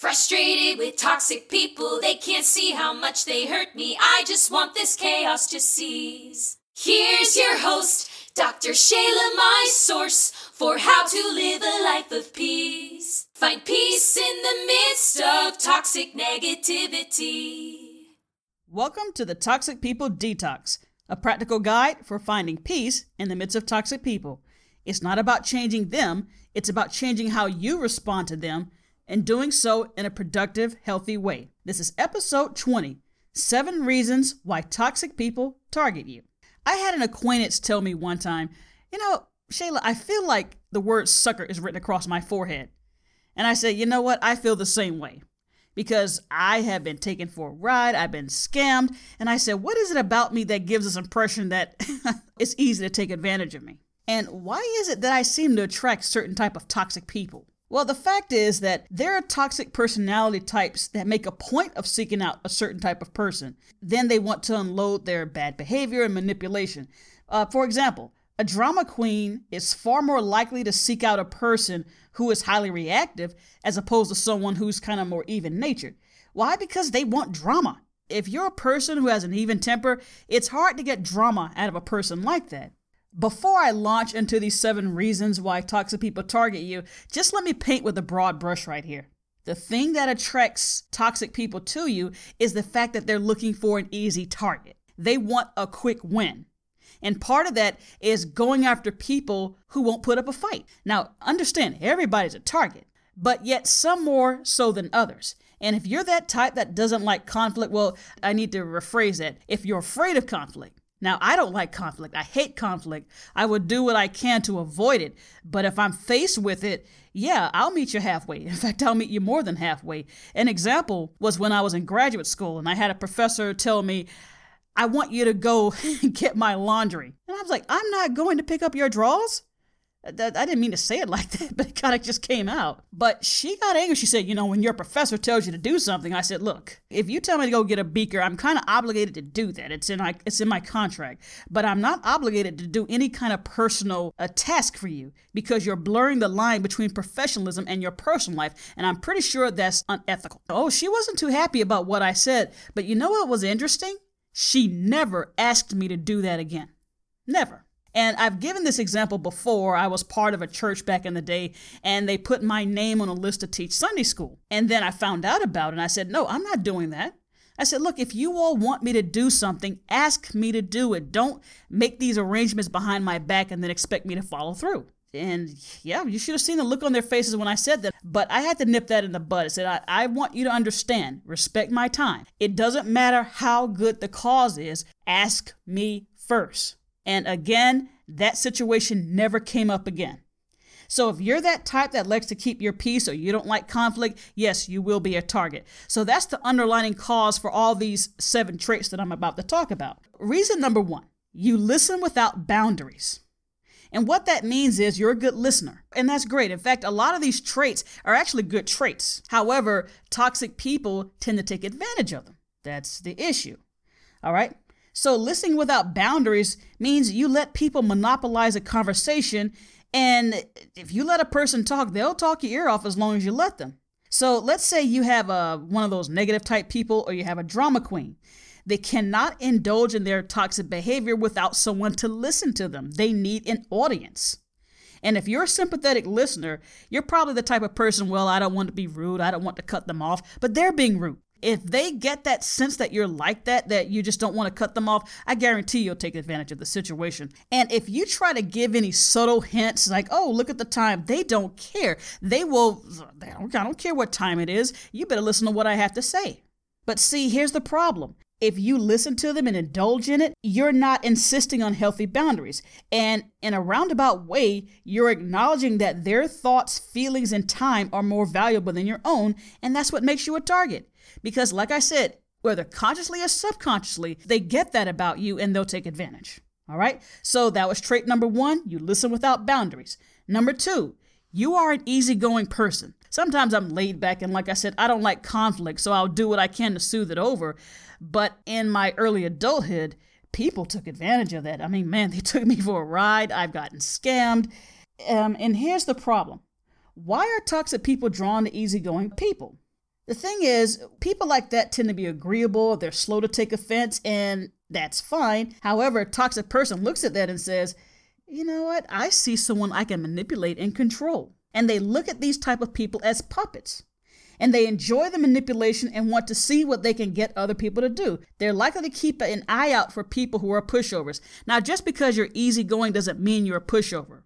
Frustrated with toxic people, they can't see how much they hurt me. I just want this chaos to cease. Here's your host, Dr. Shayla, my source for how to live a life of peace. Find peace in the midst of toxic negativity. Welcome to the Toxic People Detox, a practical guide for finding peace in the midst of toxic people. It's not about changing them, it's about changing how you respond to them and doing so in a productive, healthy way. This is episode 20 Seven Reasons Why Toxic People Target You. I had an acquaintance tell me one time, you know, Shayla, I feel like the word sucker is written across my forehead. And I said, you know what? I feel the same way because I have been taken for a ride, I've been scammed, and I said, what is it about me that gives this impression that it's easy to take advantage of me? And why is it that I seem to attract certain type of toxic people? Well, the fact is that there are toxic personality types that make a point of seeking out a certain type of person. Then they want to unload their bad behavior and manipulation. Uh, for example, a drama queen is far more likely to seek out a person who is highly reactive as opposed to someone who's kind of more even natured. Why? Because they want drama. If you're a person who has an even temper, it's hard to get drama out of a person like that. Before I launch into these seven reasons why toxic people target you, just let me paint with a broad brush right here. The thing that attracts toxic people to you is the fact that they're looking for an easy target. They want a quick win. And part of that is going after people who won't put up a fight. Now, understand, everybody's a target, but yet some more so than others. And if you're that type that doesn't like conflict, well, I need to rephrase that. If you're afraid of conflict, now, I don't like conflict. I hate conflict. I would do what I can to avoid it. But if I'm faced with it, yeah, I'll meet you halfway. In fact, I'll meet you more than halfway. An example was when I was in graduate school and I had a professor tell me, I want you to go get my laundry. And I was like, I'm not going to pick up your drawers. I didn't mean to say it like that, but it kind of just came out. But she got angry. She said, You know, when your professor tells you to do something, I said, Look, if you tell me to go get a beaker, I'm kind of obligated to do that. It's in my, it's in my contract. But I'm not obligated to do any kind of personal uh, task for you because you're blurring the line between professionalism and your personal life. And I'm pretty sure that's unethical. Oh, she wasn't too happy about what I said. But you know what was interesting? She never asked me to do that again. Never. And I've given this example before. I was part of a church back in the day, and they put my name on a list to teach Sunday school. And then I found out about it, and I said, No, I'm not doing that. I said, Look, if you all want me to do something, ask me to do it. Don't make these arrangements behind my back and then expect me to follow through. And yeah, you should have seen the look on their faces when I said that. But I had to nip that in the bud. I said, I, I want you to understand, respect my time. It doesn't matter how good the cause is, ask me first. And again, that situation never came up again. So if you're that type that likes to keep your peace or you don't like conflict, yes, you will be a target. So that's the underlining cause for all these seven traits that I'm about to talk about. Reason number one you listen without boundaries. And what that means is you're a good listener. And that's great. In fact, a lot of these traits are actually good traits. However, toxic people tend to take advantage of them. That's the issue. All right. So, listening without boundaries means you let people monopolize a conversation, and if you let a person talk, they'll talk your ear off as long as you let them. So, let's say you have a, one of those negative type people, or you have a drama queen. They cannot indulge in their toxic behavior without someone to listen to them. They need an audience. And if you're a sympathetic listener, you're probably the type of person, well, I don't want to be rude, I don't want to cut them off, but they're being rude if they get that sense that you're like that, that you just don't want to cut them off, I guarantee you'll take advantage of the situation. And if you try to give any subtle hints, like, oh, look at the time, they don't care. They will, they don't, I don't care what time it is. You better listen to what I have to say. But see, here's the problem. If you listen to them and indulge in it, you're not insisting on healthy boundaries. And in a roundabout way, you're acknowledging that their thoughts, feelings, and time are more valuable than your own, and that's what makes you a target. Because, like I said, whether consciously or subconsciously, they get that about you and they'll take advantage. All right? So that was trait number one you listen without boundaries. Number two, you are an easygoing person. Sometimes I'm laid back, and like I said, I don't like conflict, so I'll do what I can to soothe it over. But in my early adulthood, people took advantage of that. I mean, man, they took me for a ride. I've gotten scammed. Um, and here's the problem why are toxic people drawn to easygoing people? The thing is, people like that tend to be agreeable, they're slow to take offense, and that's fine. However, a toxic person looks at that and says, you know what? I see someone I can manipulate and control. And they look at these type of people as puppets. And they enjoy the manipulation and want to see what they can get other people to do. They're likely to keep an eye out for people who are pushovers. Now, just because you're easygoing doesn't mean you're a pushover.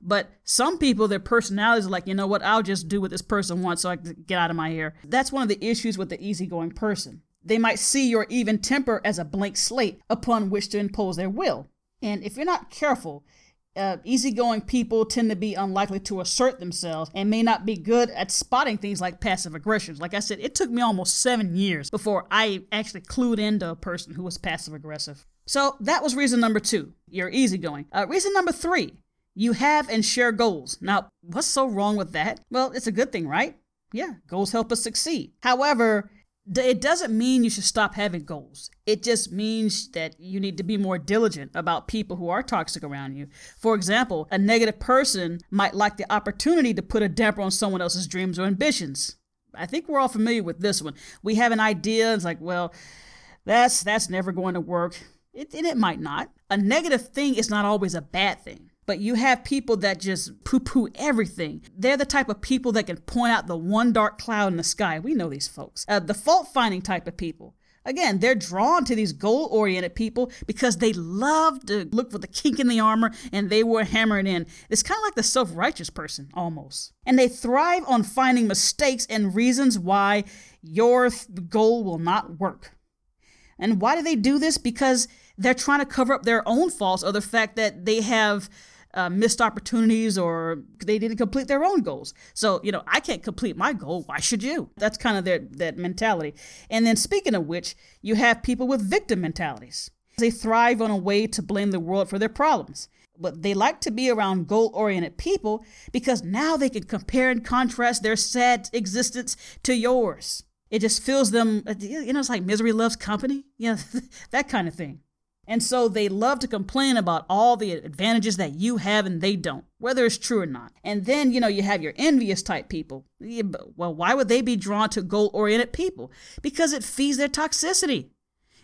But some people, their personalities are like, you know what, I'll just do what this person wants so I can get out of my hair. That's one of the issues with the easygoing person. They might see your even temper as a blank slate upon which to impose their will. And if you're not careful, uh, easygoing people tend to be unlikely to assert themselves and may not be good at spotting things like passive aggressions. Like I said, it took me almost seven years before I actually clued into a person who was passive aggressive. So that was reason number two. You're easygoing. Uh, reason number three. You have and share goals. Now, what's so wrong with that? Well, it's a good thing, right? Yeah, goals help us succeed. However, it doesn't mean you should stop having goals. It just means that you need to be more diligent about people who are toxic around you. For example, a negative person might like the opportunity to put a damper on someone else's dreams or ambitions. I think we're all familiar with this one. We have an idea, it's like, well, that's that's never going to work. It, and it might not. A negative thing is not always a bad thing. But you have people that just poo poo everything. They're the type of people that can point out the one dark cloud in the sky. We know these folks. Uh, the fault finding type of people. Again, they're drawn to these goal oriented people because they love to look for the kink in the armor and they were hammer it in. It's kind of like the self righteous person, almost. And they thrive on finding mistakes and reasons why your th- goal will not work. And why do they do this? Because they're trying to cover up their own faults or the fact that they have uh, missed opportunities or they didn't complete their own goals. So, you know, I can't complete my goal. Why should you? That's kind of their that mentality. And then speaking of which, you have people with victim mentalities. They thrive on a way to blame the world for their problems. But they like to be around goal oriented people because now they can compare and contrast their sad existence to yours. It just fills them, you know, it's like misery loves company, you know, that kind of thing. And so they love to complain about all the advantages that you have and they don't, whether it's true or not. And then, you know, you have your envious type people. Well, why would they be drawn to goal oriented people? Because it feeds their toxicity.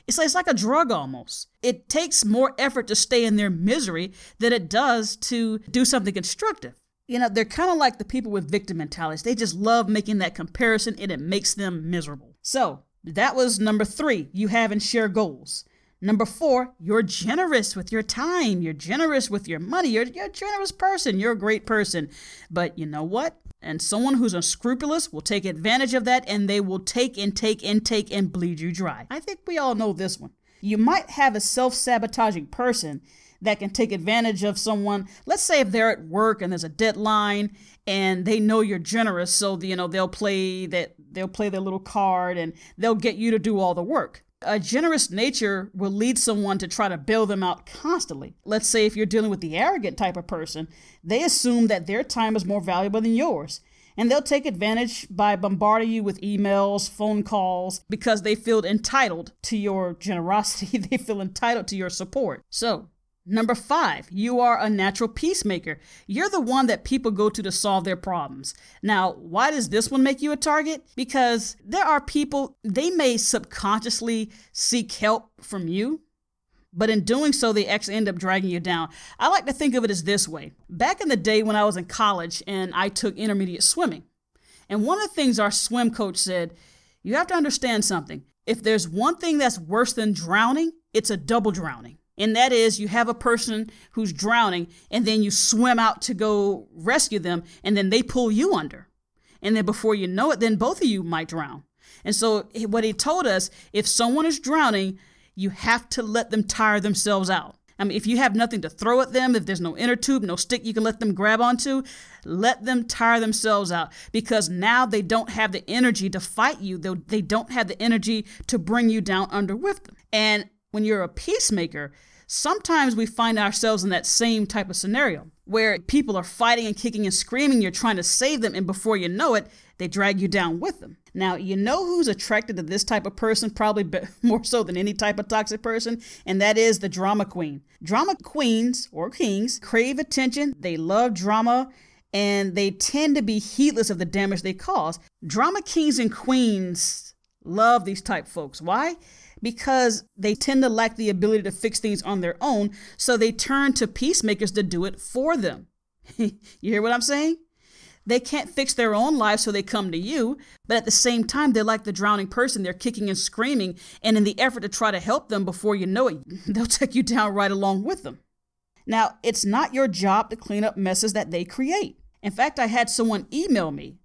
It's like, it's like a drug almost. It takes more effort to stay in their misery than it does to do something constructive. You know, they're kind of like the people with victim mentalities. They just love making that comparison and it makes them miserable. So, that was number three. You have and share goals. Number four, you're generous with your time. You're generous with your money. You're, you're a generous person. You're a great person. But you know what? And someone who's unscrupulous will take advantage of that and they will take and take and take and bleed you dry. I think we all know this one. You might have a self sabotaging person that can take advantage of someone. Let's say if they're at work and there's a deadline and they know you're generous, so you know they'll play that they'll play their little card and they'll get you to do all the work. A generous nature will lead someone to try to bail them out constantly. Let's say if you're dealing with the arrogant type of person, they assume that their time is more valuable than yours. And they'll take advantage by bombarding you with emails, phone calls, because they feel entitled to your generosity. they feel entitled to your support. So, Number five, you are a natural peacemaker. You're the one that people go to to solve their problems. Now, why does this one make you a target? Because there are people, they may subconsciously seek help from you, but in doing so, they actually end up dragging you down. I like to think of it as this way. Back in the day when I was in college and I took intermediate swimming, and one of the things our swim coach said, you have to understand something. If there's one thing that's worse than drowning, it's a double drowning and that is you have a person who's drowning and then you swim out to go rescue them and then they pull you under and then before you know it then both of you might drown and so what he told us if someone is drowning you have to let them tire themselves out I mean, if you have nothing to throw at them, if there's no inner tube, no stick you can let them grab onto, let them tire themselves out because now they don't have the energy to fight you. They don't have the energy to bring you down under with them. And when you're a peacemaker, sometimes we find ourselves in that same type of scenario where people are fighting and kicking and screaming. You're trying to save them, and before you know it, they drag you down with them. Now, you know who's attracted to this type of person, probably more so than any type of toxic person, and that is the drama queen. Drama queens or kings crave attention, they love drama, and they tend to be heedless of the damage they cause. Drama kings and queens love these type folks. Why? Because they tend to lack the ability to fix things on their own, so they turn to peacemakers to do it for them. you hear what I'm saying? They can't fix their own lives, so they come to you. But at the same time, they're like the drowning person. They're kicking and screaming. And in the effort to try to help them before you know it, they'll take you down right along with them. Now, it's not your job to clean up messes that they create. In fact, I had someone email me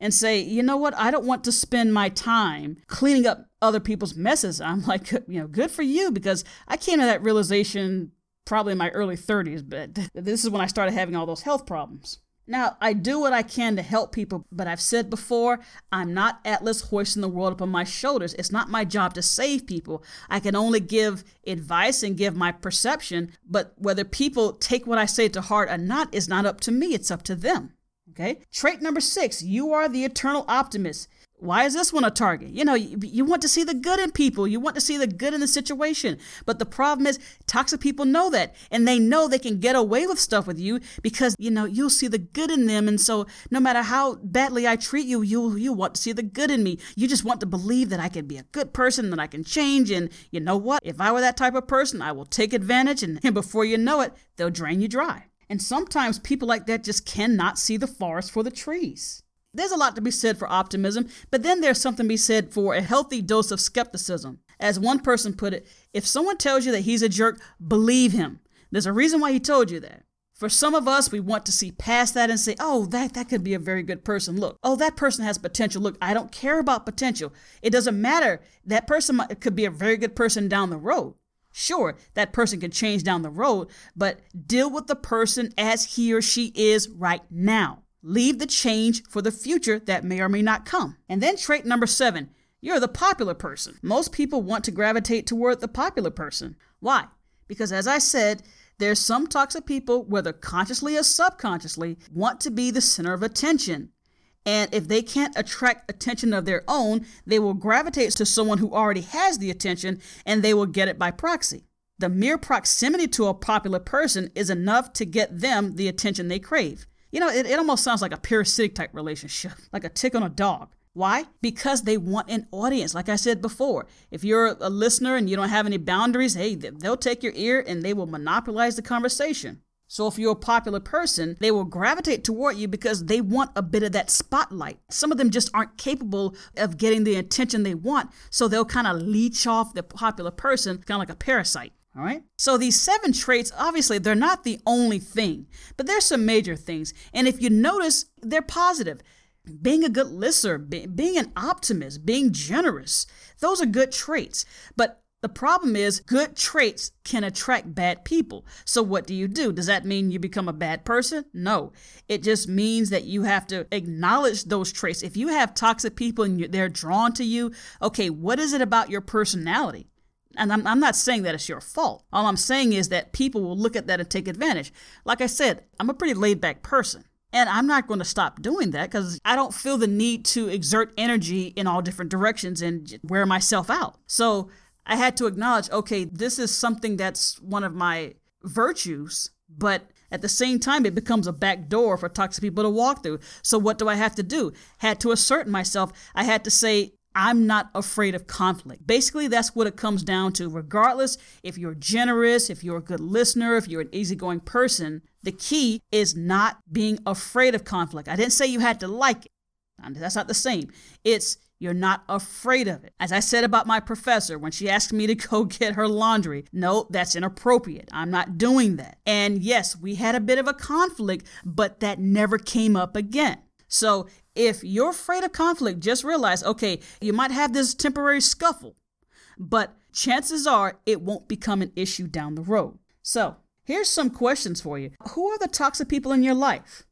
and say, you know what, I don't want to spend my time cleaning up other people's messes. I'm like, you know, good for you because I came to that realization probably in my early 30s, but this is when I started having all those health problems. Now, I do what I can to help people, but I've said before, I'm not Atlas hoisting the world up on my shoulders. It's not my job to save people. I can only give advice and give my perception, but whether people take what I say to heart or not is not up to me, it's up to them. Okay? Trait number six you are the eternal optimist. Why is this one a target? You know, you, you, want to see the good in people. You want to see the good in the situation. But the problem is, toxic people know that. And they know they can get away with stuff with you because, you know, you'll see the good in them. And so no matter how badly I treat you, you you want to see the good in me. You just want to believe that I can be a good person, that I can change. And you know what? If I were that type of person, I will take advantage. And, and before you know it, they'll drain you dry. And sometimes people like that just cannot see the forest for the trees. There's a lot to be said for optimism, but then there's something to be said for a healthy dose of skepticism. As one person put it, if someone tells you that he's a jerk, believe him. There's a reason why he told you that. For some of us, we want to see past that and say, oh, that, that could be a very good person. Look, oh, that person has potential. Look, I don't care about potential. It doesn't matter. That person could be a very good person down the road. Sure, that person can change down the road, but deal with the person as he or she is right now. Leave the change for the future that may or may not come. And then trait number seven, you're the popular person. Most people want to gravitate toward the popular person. Why? Because as I said, there's some toxic people, whether consciously or subconsciously, want to be the center of attention. And if they can't attract attention of their own, they will gravitate to someone who already has the attention and they will get it by proxy. The mere proximity to a popular person is enough to get them the attention they crave. You know, it, it almost sounds like a parasitic type relationship, like a tick on a dog. Why? Because they want an audience. Like I said before, if you're a listener and you don't have any boundaries, hey, they'll take your ear and they will monopolize the conversation. So if you're a popular person, they will gravitate toward you because they want a bit of that spotlight. Some of them just aren't capable of getting the attention they want, so they'll kind of leech off the popular person, kind of like a parasite. All right. So these seven traits, obviously, they're not the only thing, but there's some major things. And if you notice, they're positive. Being a good listener, being an optimist, being generous, those are good traits. But the problem is, good traits can attract bad people. So, what do you do? Does that mean you become a bad person? No. It just means that you have to acknowledge those traits. If you have toxic people and they're drawn to you, okay, what is it about your personality? And I'm, I'm not saying that it's your fault. All I'm saying is that people will look at that and take advantage. Like I said, I'm a pretty laid back person. And I'm not going to stop doing that because I don't feel the need to exert energy in all different directions and wear myself out. So I had to acknowledge okay, this is something that's one of my virtues, but at the same time, it becomes a back door for toxic people to walk through. So what do I have to do? Had to assert myself. I had to say, I'm not afraid of conflict. Basically, that's what it comes down to. Regardless if you're generous, if you're a good listener, if you're an easygoing person, the key is not being afraid of conflict. I didn't say you had to like it. That's not the same. It's you're not afraid of it. As I said about my professor when she asked me to go get her laundry, no, that's inappropriate. I'm not doing that. And yes, we had a bit of a conflict, but that never came up again. So if you're afraid of conflict, just realize okay, you might have this temporary scuffle, but chances are it won't become an issue down the road. So, here's some questions for you Who are the toxic people in your life?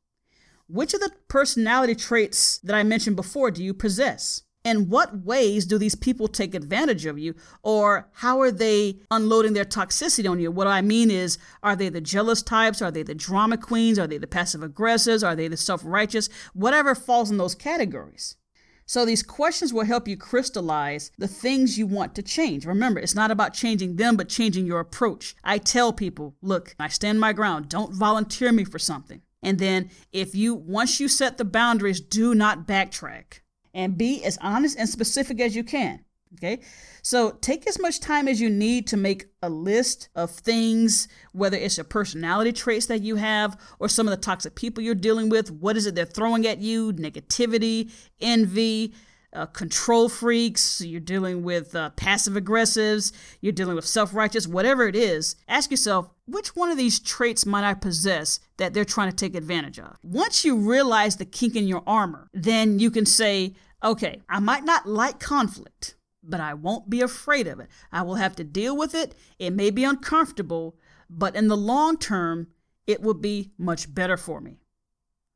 Which of the personality traits that I mentioned before do you possess? In what ways do these people take advantage of you? Or how are they unloading their toxicity on you? What I mean is, are they the jealous types? Are they the drama queens? Are they the passive aggressors? Are they the self righteous? Whatever falls in those categories. So these questions will help you crystallize the things you want to change. Remember, it's not about changing them, but changing your approach. I tell people, look, I stand my ground. Don't volunteer me for something. And then if you once you set the boundaries, do not backtrack. And be as honest and specific as you can. Okay. So take as much time as you need to make a list of things, whether it's your personality traits that you have or some of the toxic people you're dealing with. What is it they're throwing at you? Negativity, envy, uh, control freaks, you're dealing with uh, passive aggressives, you're dealing with self righteous, whatever it is, ask yourself, which one of these traits might I possess that they're trying to take advantage of? Once you realize the kink in your armor, then you can say, okay, I might not like conflict but I won't be afraid of it. I will have to deal with it. It may be uncomfortable, but in the long term, it will be much better for me.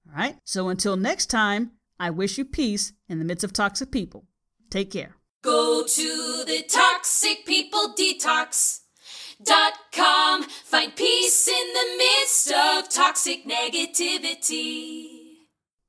All right? So until next time, I wish you peace in the midst of toxic people. Take care. Go to the Toxic People Detox. Dot com. Find peace in the midst of toxic negativity.